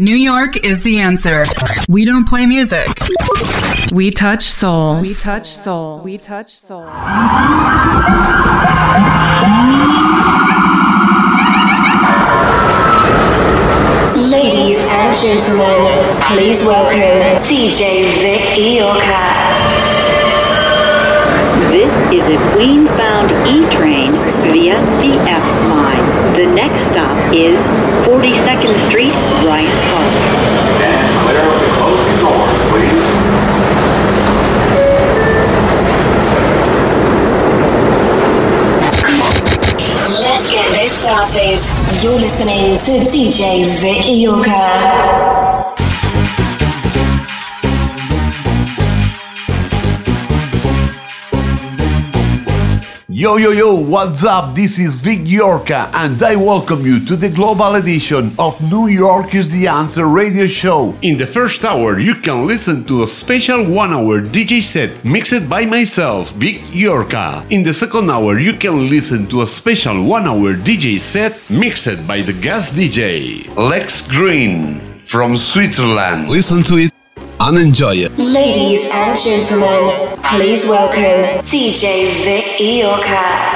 New York is the answer. We don't play music. We touch souls. We touch souls. We touch souls. Ladies and gentlemen, please welcome DJ Vic Iorka. This is a Queens-bound E-train via the F line. The next stop is 42nd Street, Bryant Park. Let's get this started. You're listening to DJ Vic Iorka. Yo yo yo, what's up? This is Vic Yorka and I welcome you to the global edition of New York is the Answer radio show. In the first hour, you can listen to a special one hour DJ set mixed by myself, Vic Yorka. In the second hour, you can listen to a special one hour DJ set mixed by the guest DJ, Lex Green from Switzerland. Listen to it and enjoy it. Ladies and gentlemen, please welcome DJ Vic Iorka.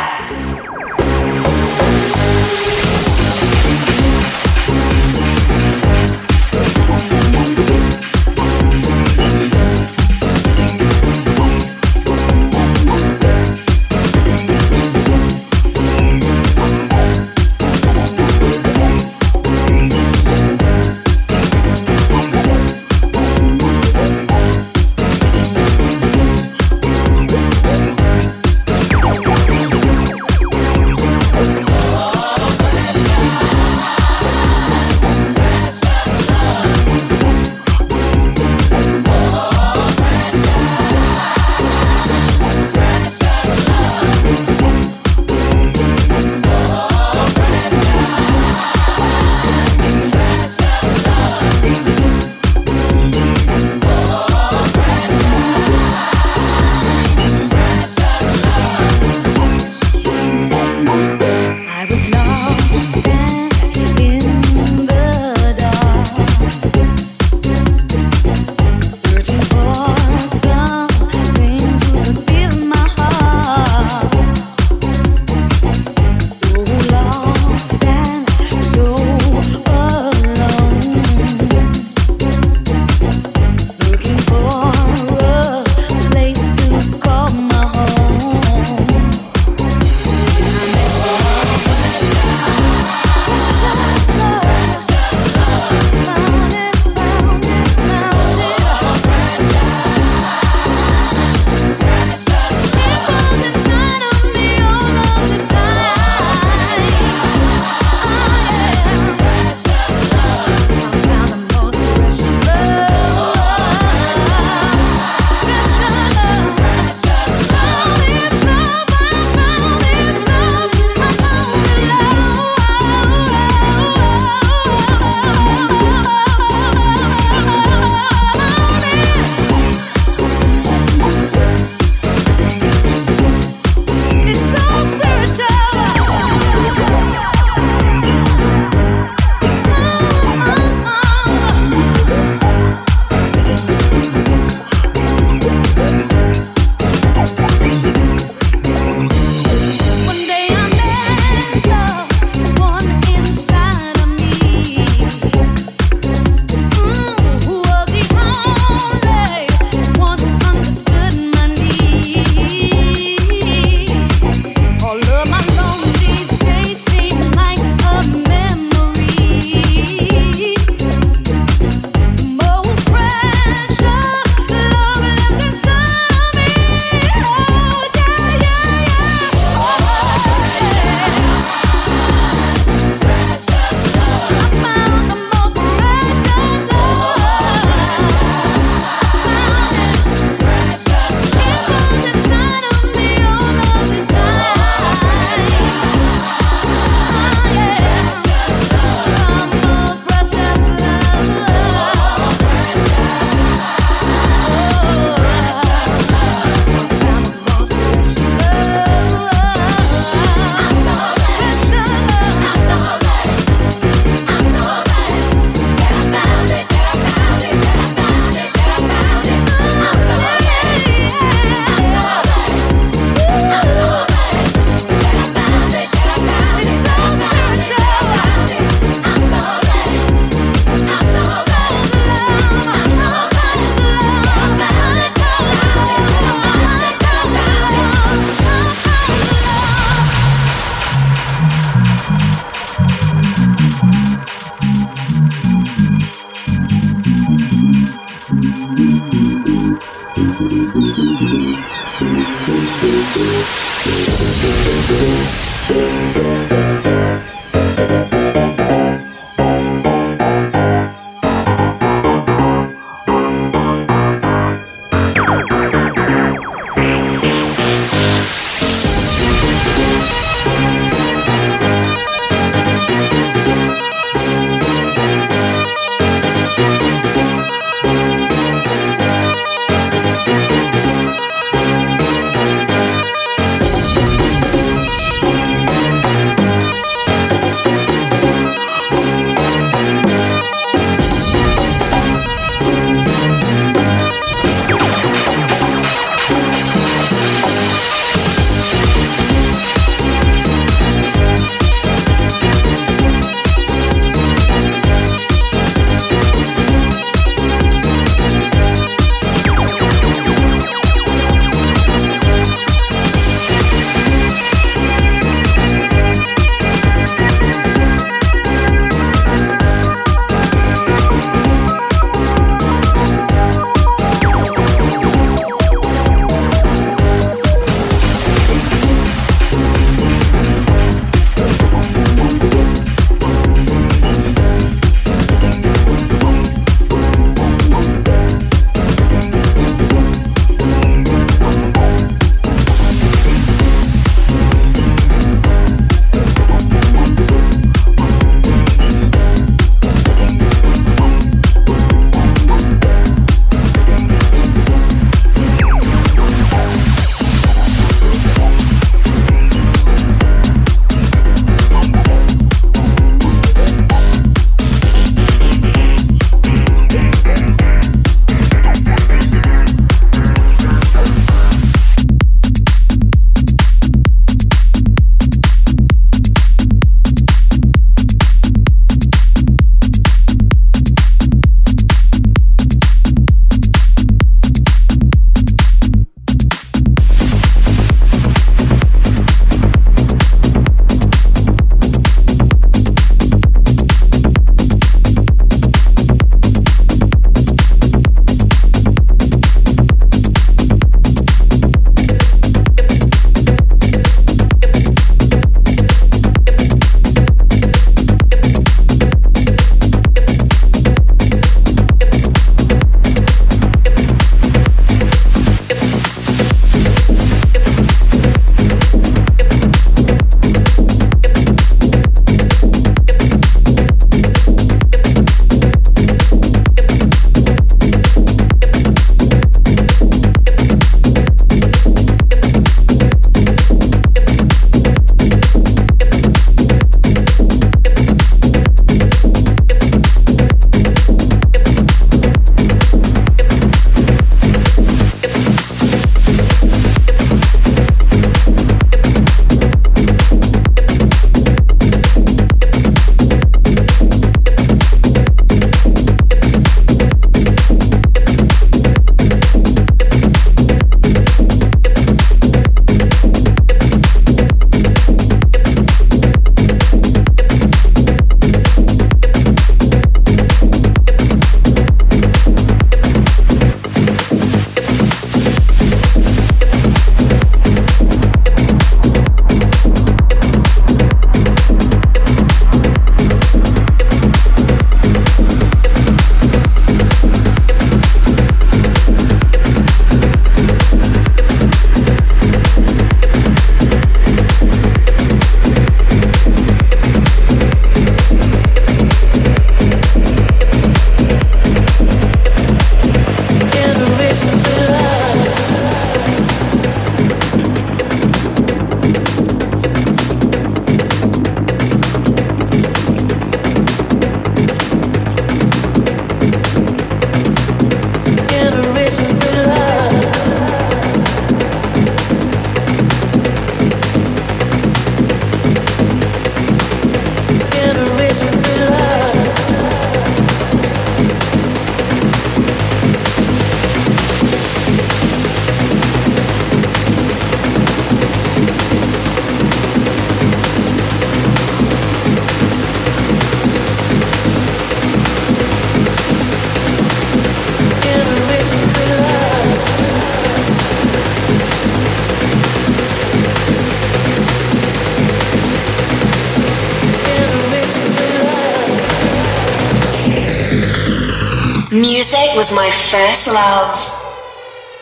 My first love.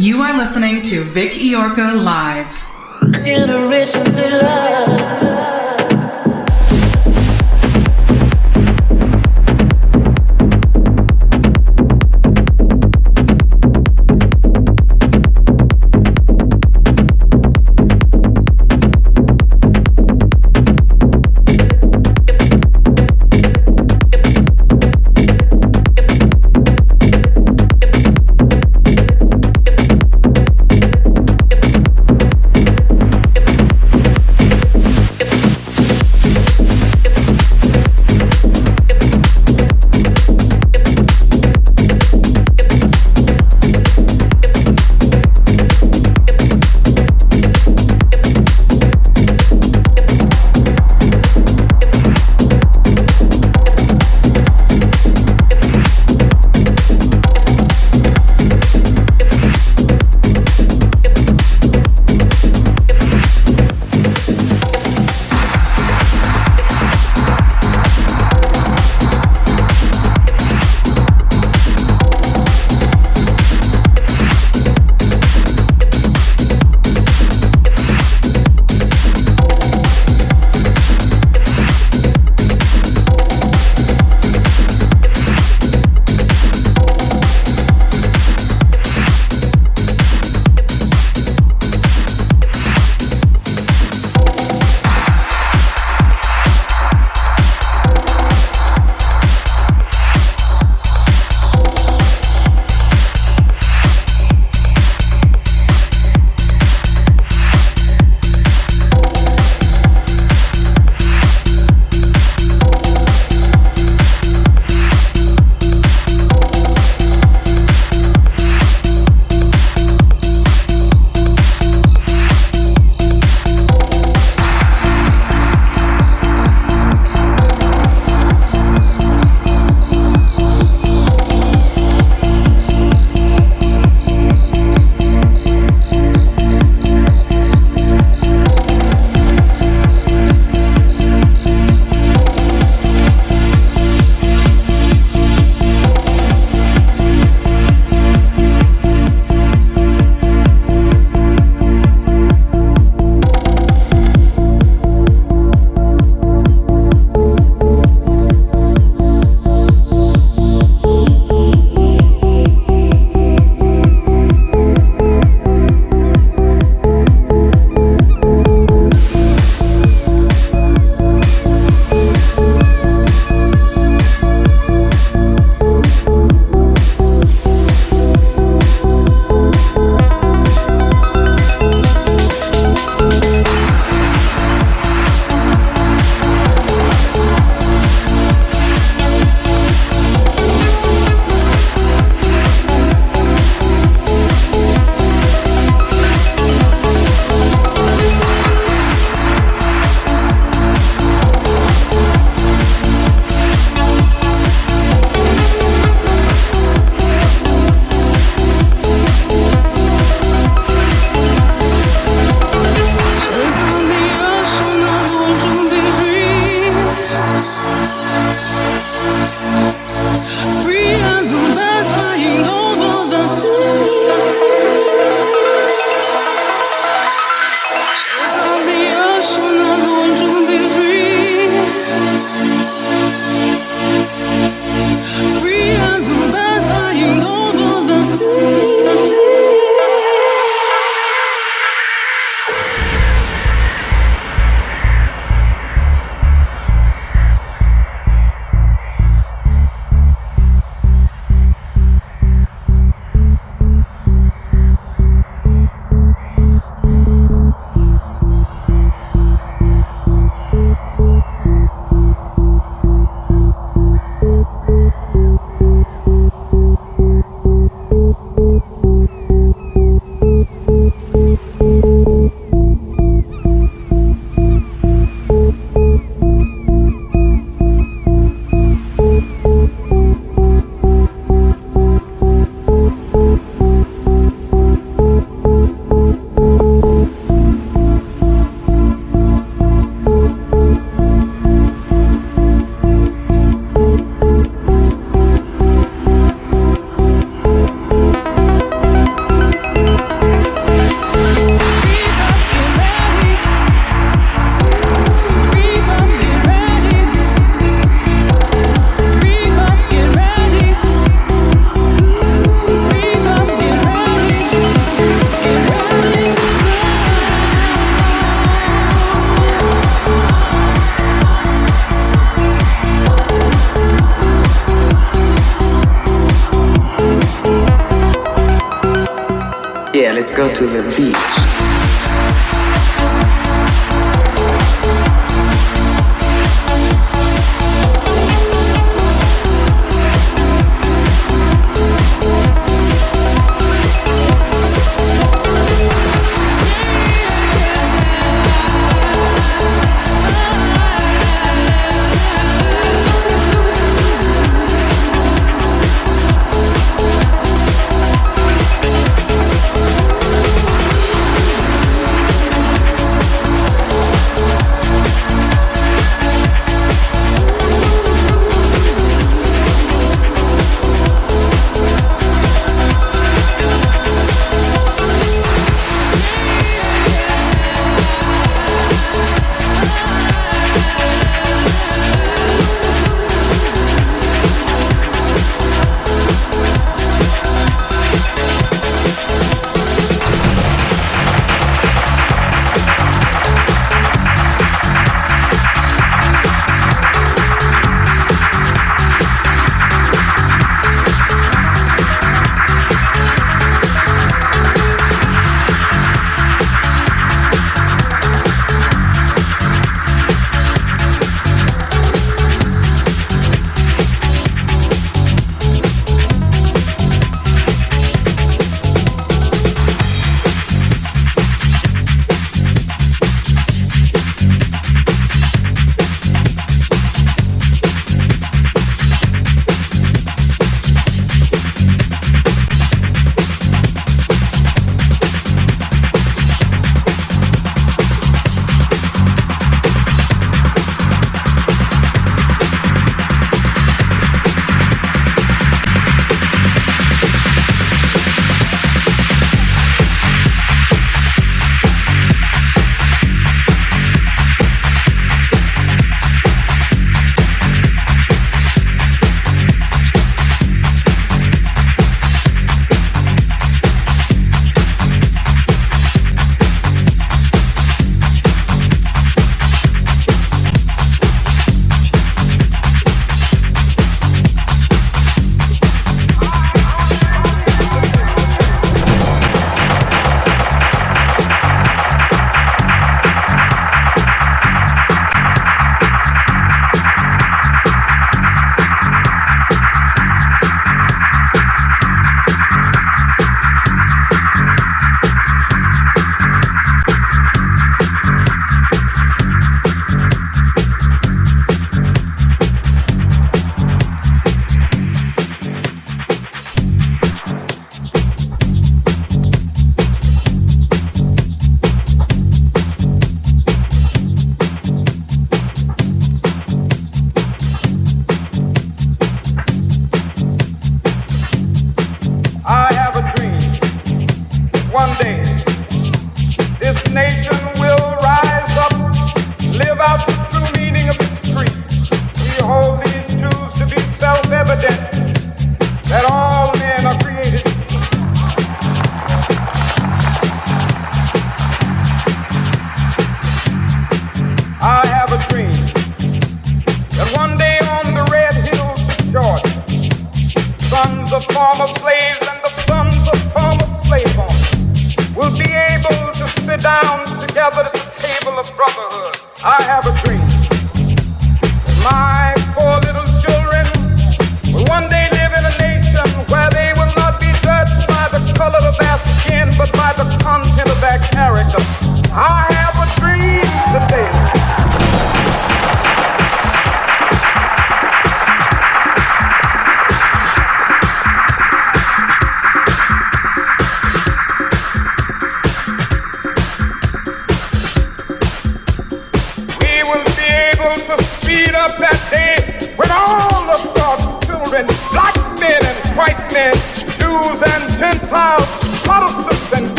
You are listening to Vic Iorka Live.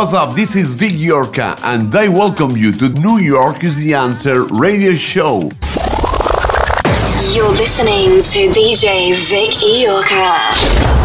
What's up? This is Vic Yorka, and I welcome you to New York is the Answer radio show. You're listening to DJ Vic Iorka.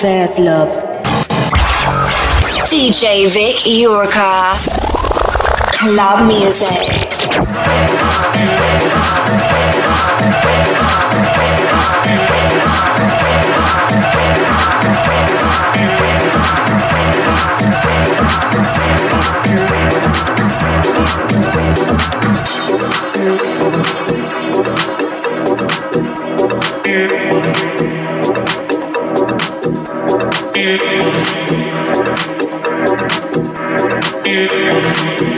First love. DJ Vic Iorka. Club music. you.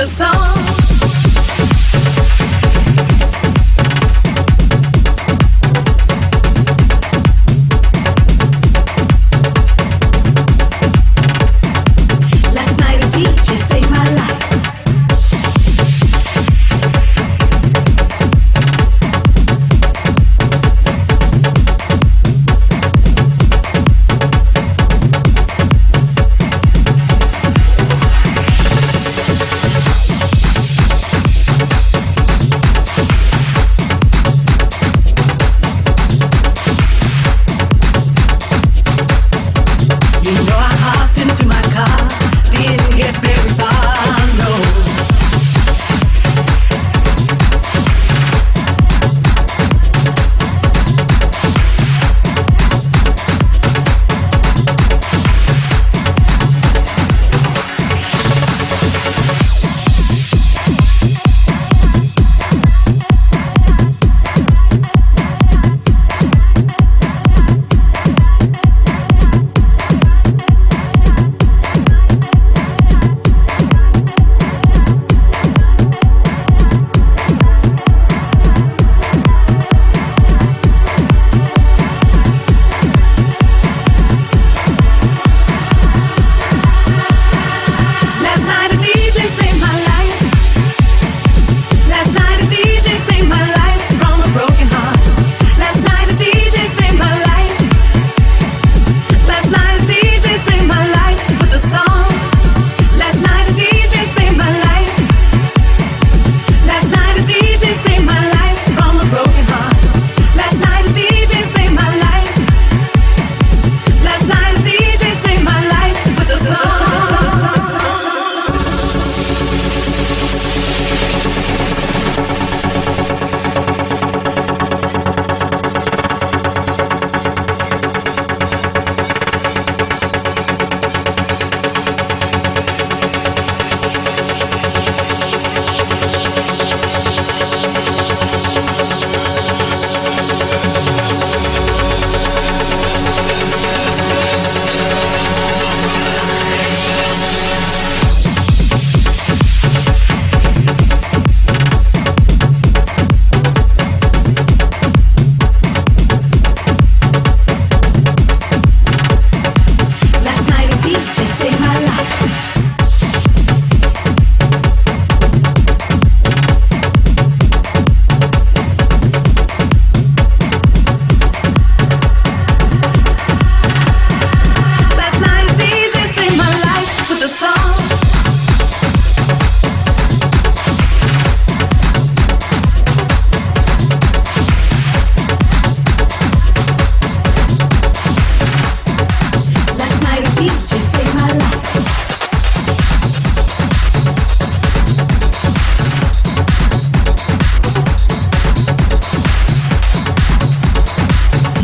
The song.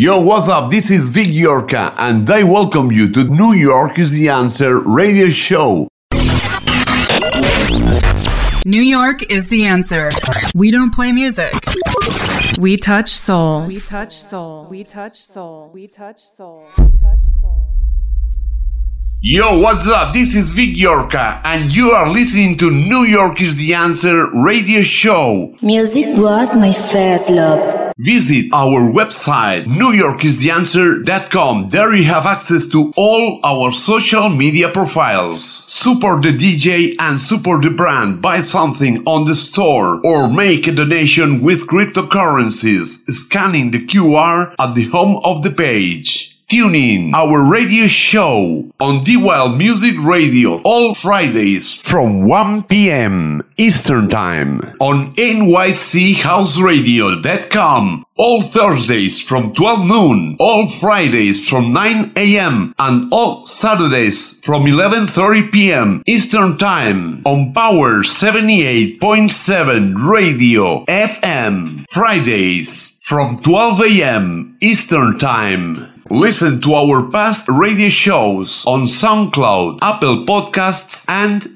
Yo, what's up? This is Vic Yorka, and I welcome you to New York is the Answer radio show. New York is the answer. We don't play music. We touch souls. We touch souls. We touch souls. We touch souls. We touch souls. Yo, what's up? This is Vic Yorka, and you are listening to New York is the Answer radio show. Music was my first love. Visit our website, newyorkistheanswer.com. There you have access to all our social media profiles. Support the DJ and support the brand. Buy something on the store or make a donation with cryptocurrencies, scanning the QR at the home of the page. Tune in our radio show on D-Well Music Radio all Fridays from 1 p.m. Eastern Time on nychouseradio.com all Thursdays from 12 noon, all Fridays from 9 a.m. and all Saturdays from 11:30 p.m. Eastern Time on Power 78.7 Radio FM. Fridays from 12 a.m. Eastern Time. Listen to our past radio shows on SoundCloud, Apple Podcasts, and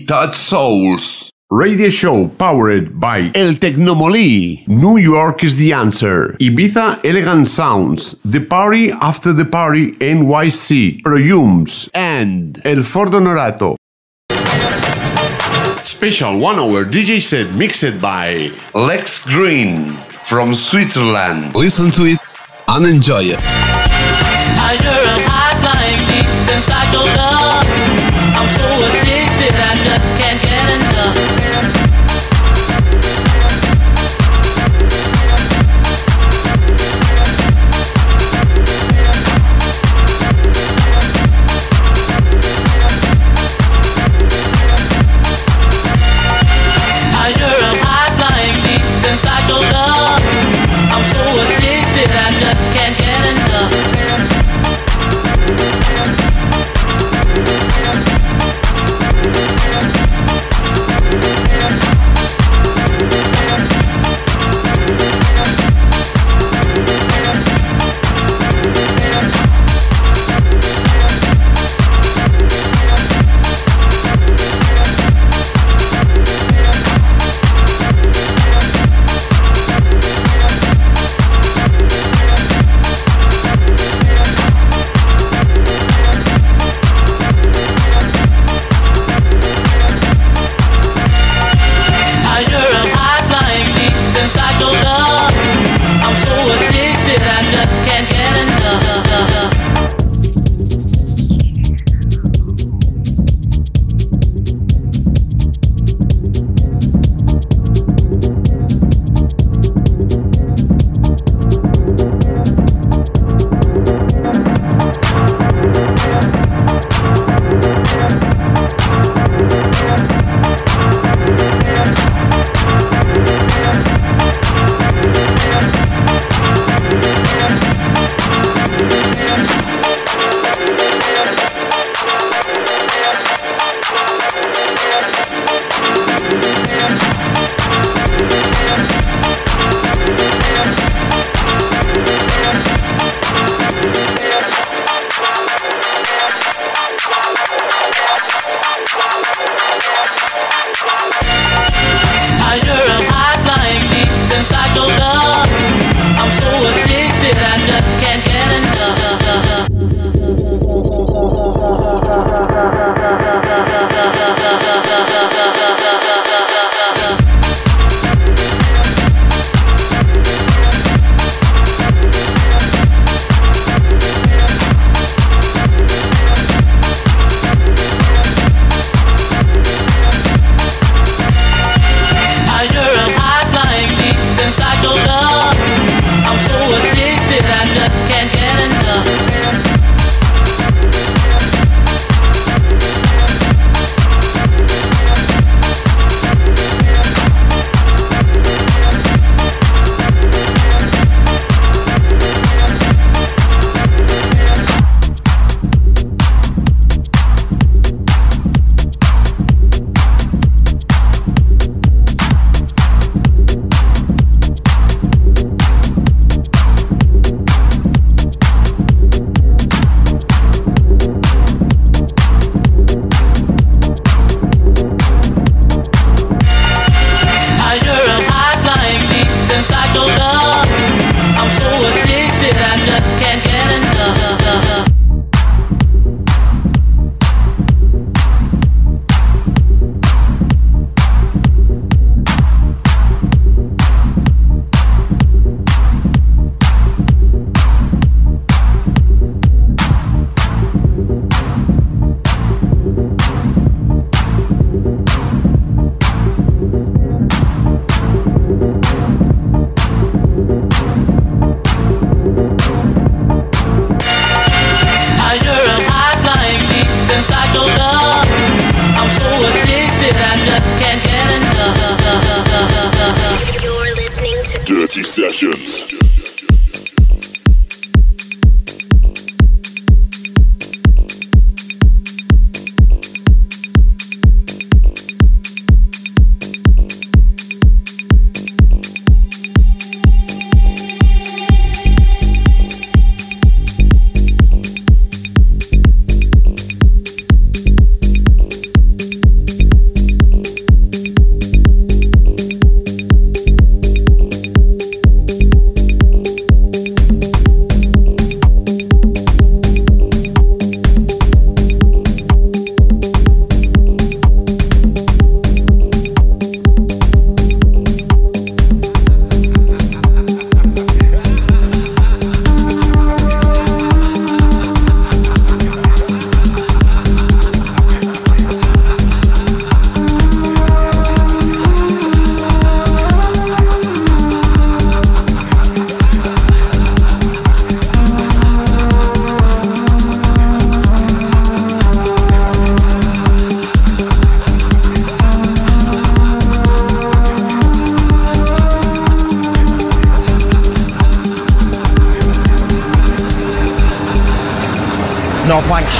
touch souls. Radio show powered by El Tecnomolí. New York is the answer. Ibiza Elegant Sounds. The Party After the Party NYC. Proyums. And El Fordo Norato. Special one hour DJ set mixed by Lex Green from Switzerland. Listen to it and enjoy it. I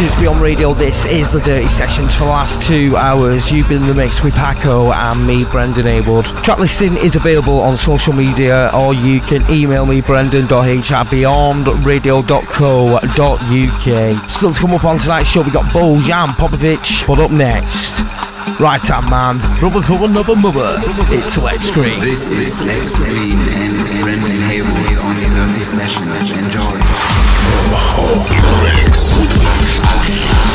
Beyond Radio. This is the Dirty Sessions for the last two hours. You've been in the mix with Paco and me, Brendan Haywood. Track listing is available on social media, or you can email me, brendan.h at beyondradio.co.uk. Still to come up on tonight's show, we got Bojan Popovic, but up next. Right on, man. Brother for another mother. It's Lex Green. This is Lex Green and Brendan Haywood on Dirty Sessions. Enjoy. Oh, Lex. York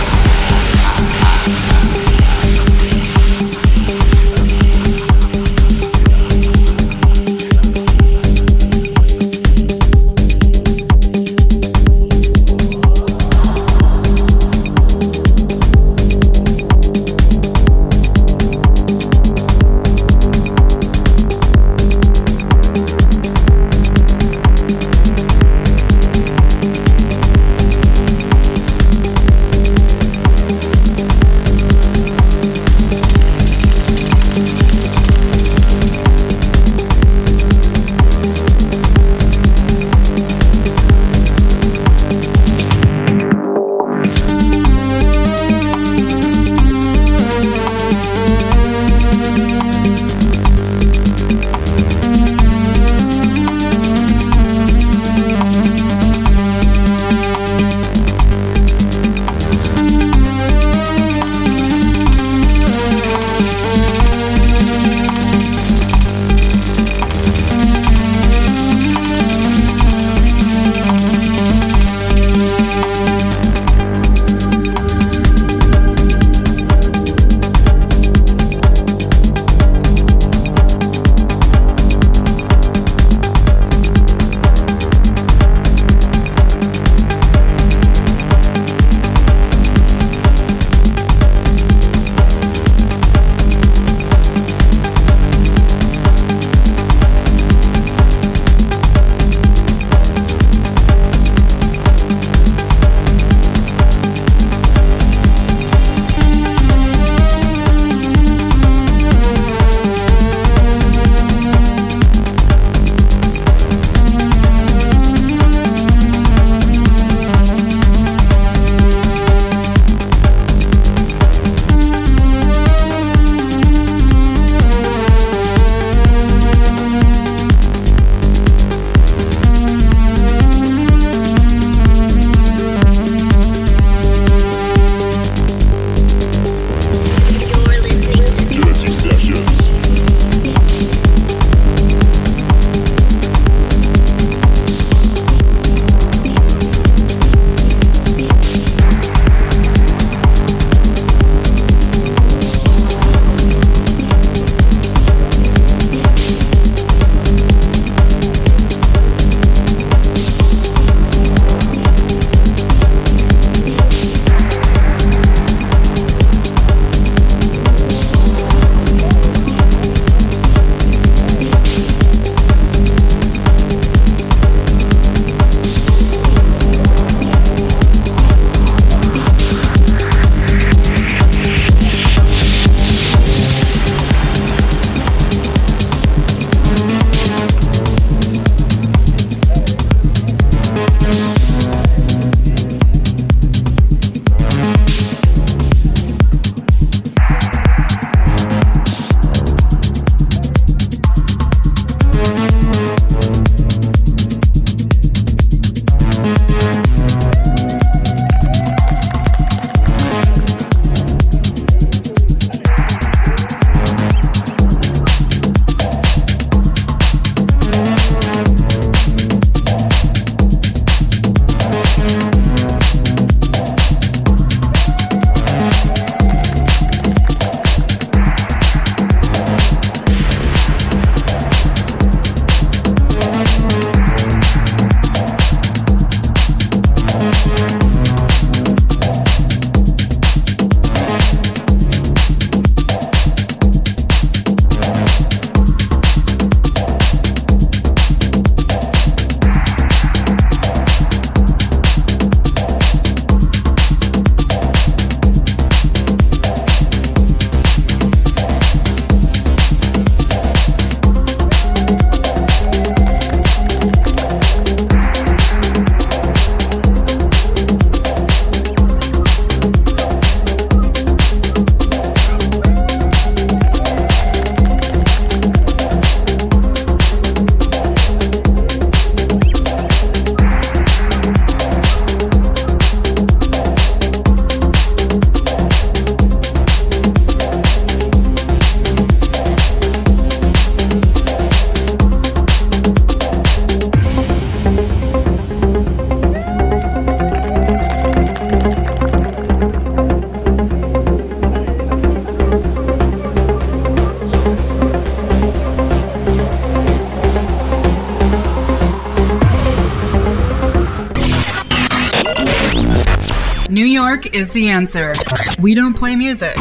is the answer. We don't play music.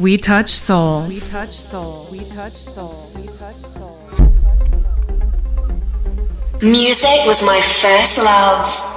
We touch souls. We touch soul. We touch soul. We touch soul. Music was my first love.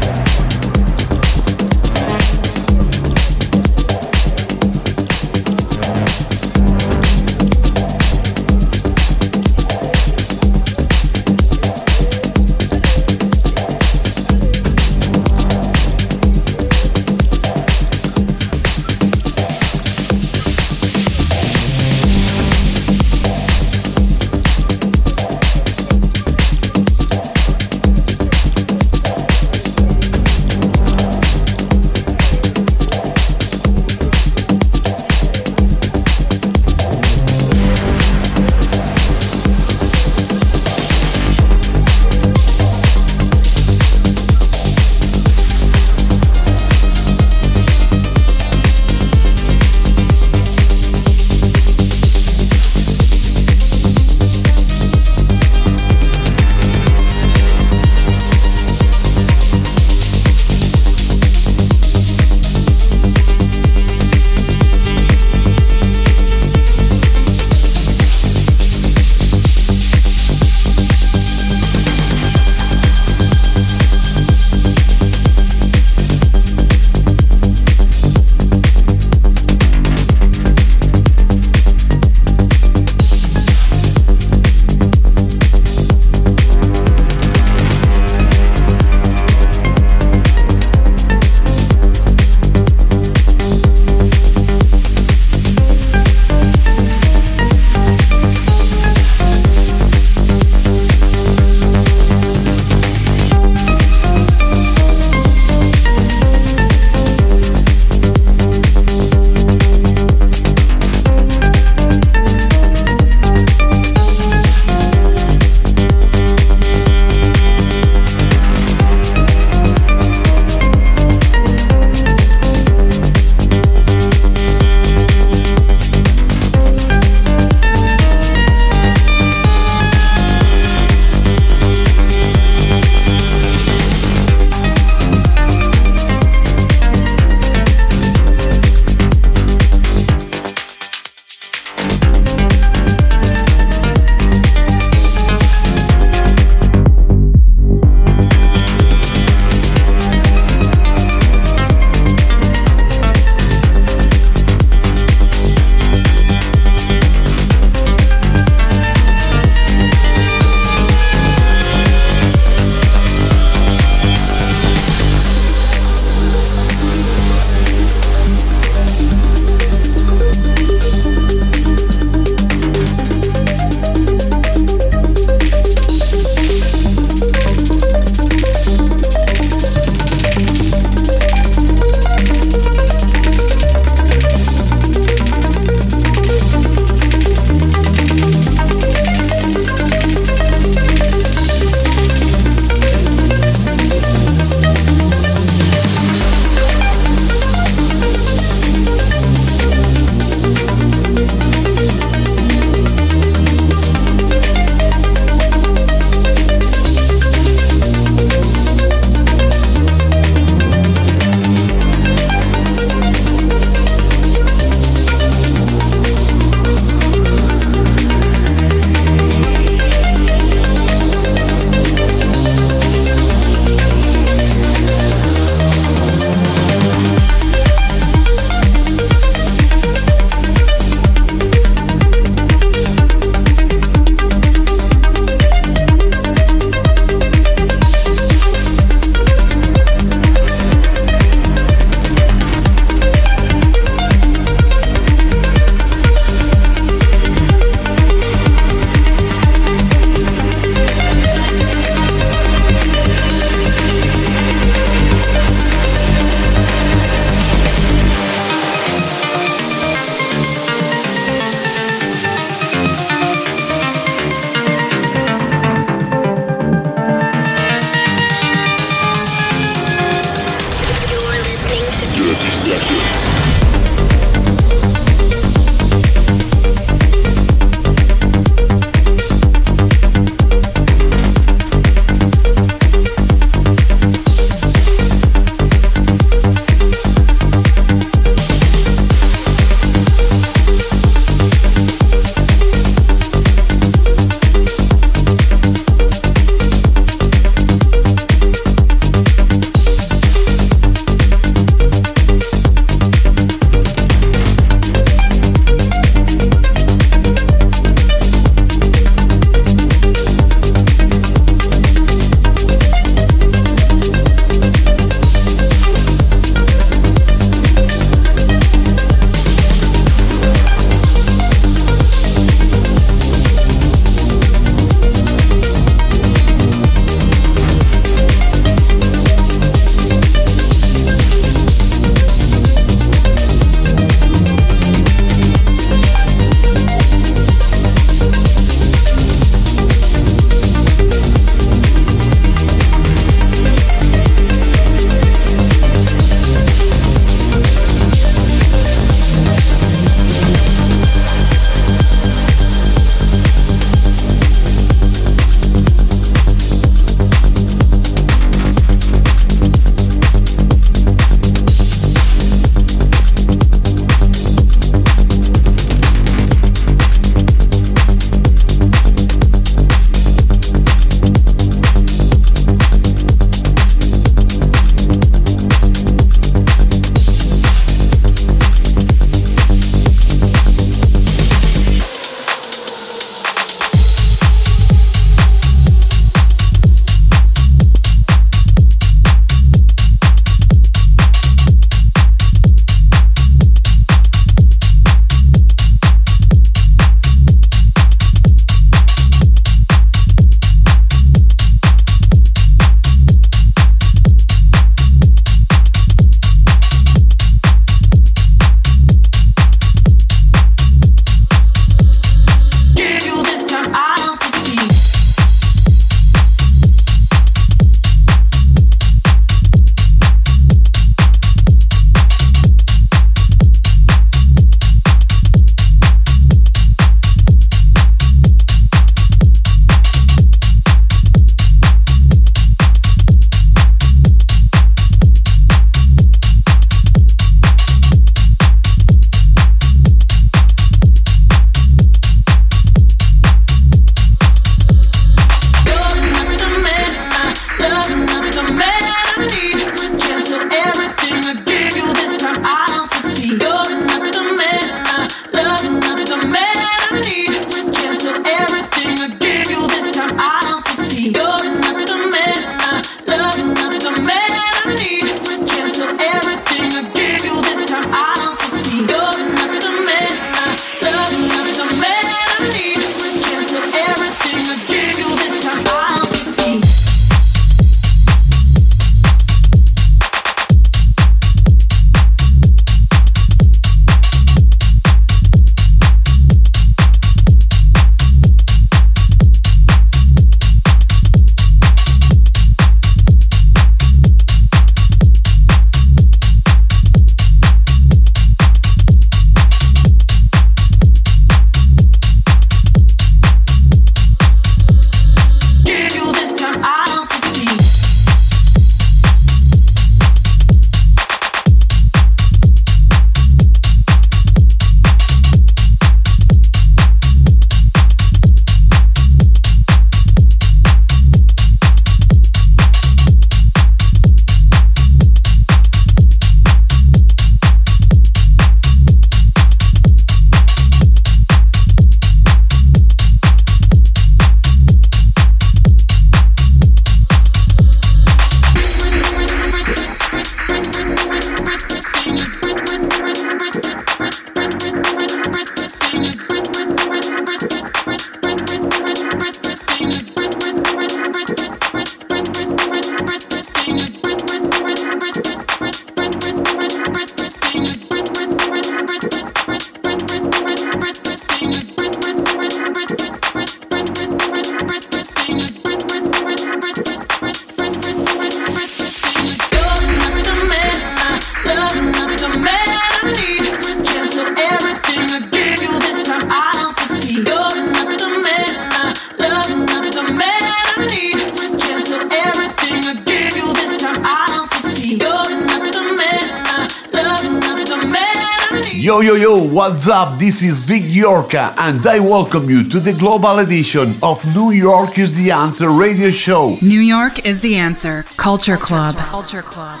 Yorka, and I welcome you to the global edition of New York is the Answer radio show. New York is the answer. Culture Club. Culture Club.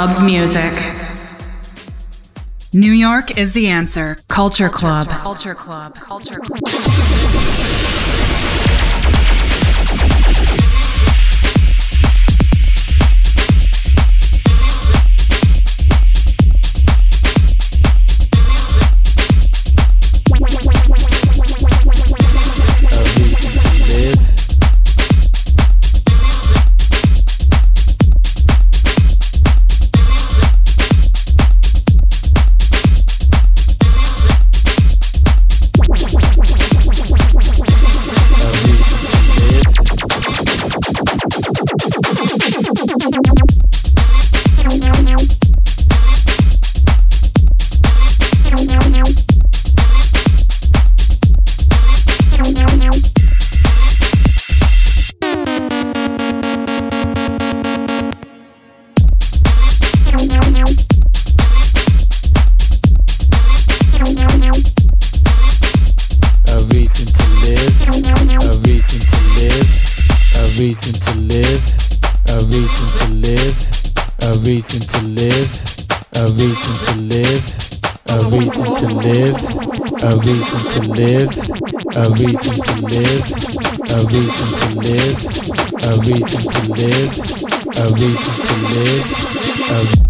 Club music. New York is the answer. Culture Club. Culture Club. Culture Club. Reason to live, a reason to live, a reason to live, a reason to live, a reason to live. A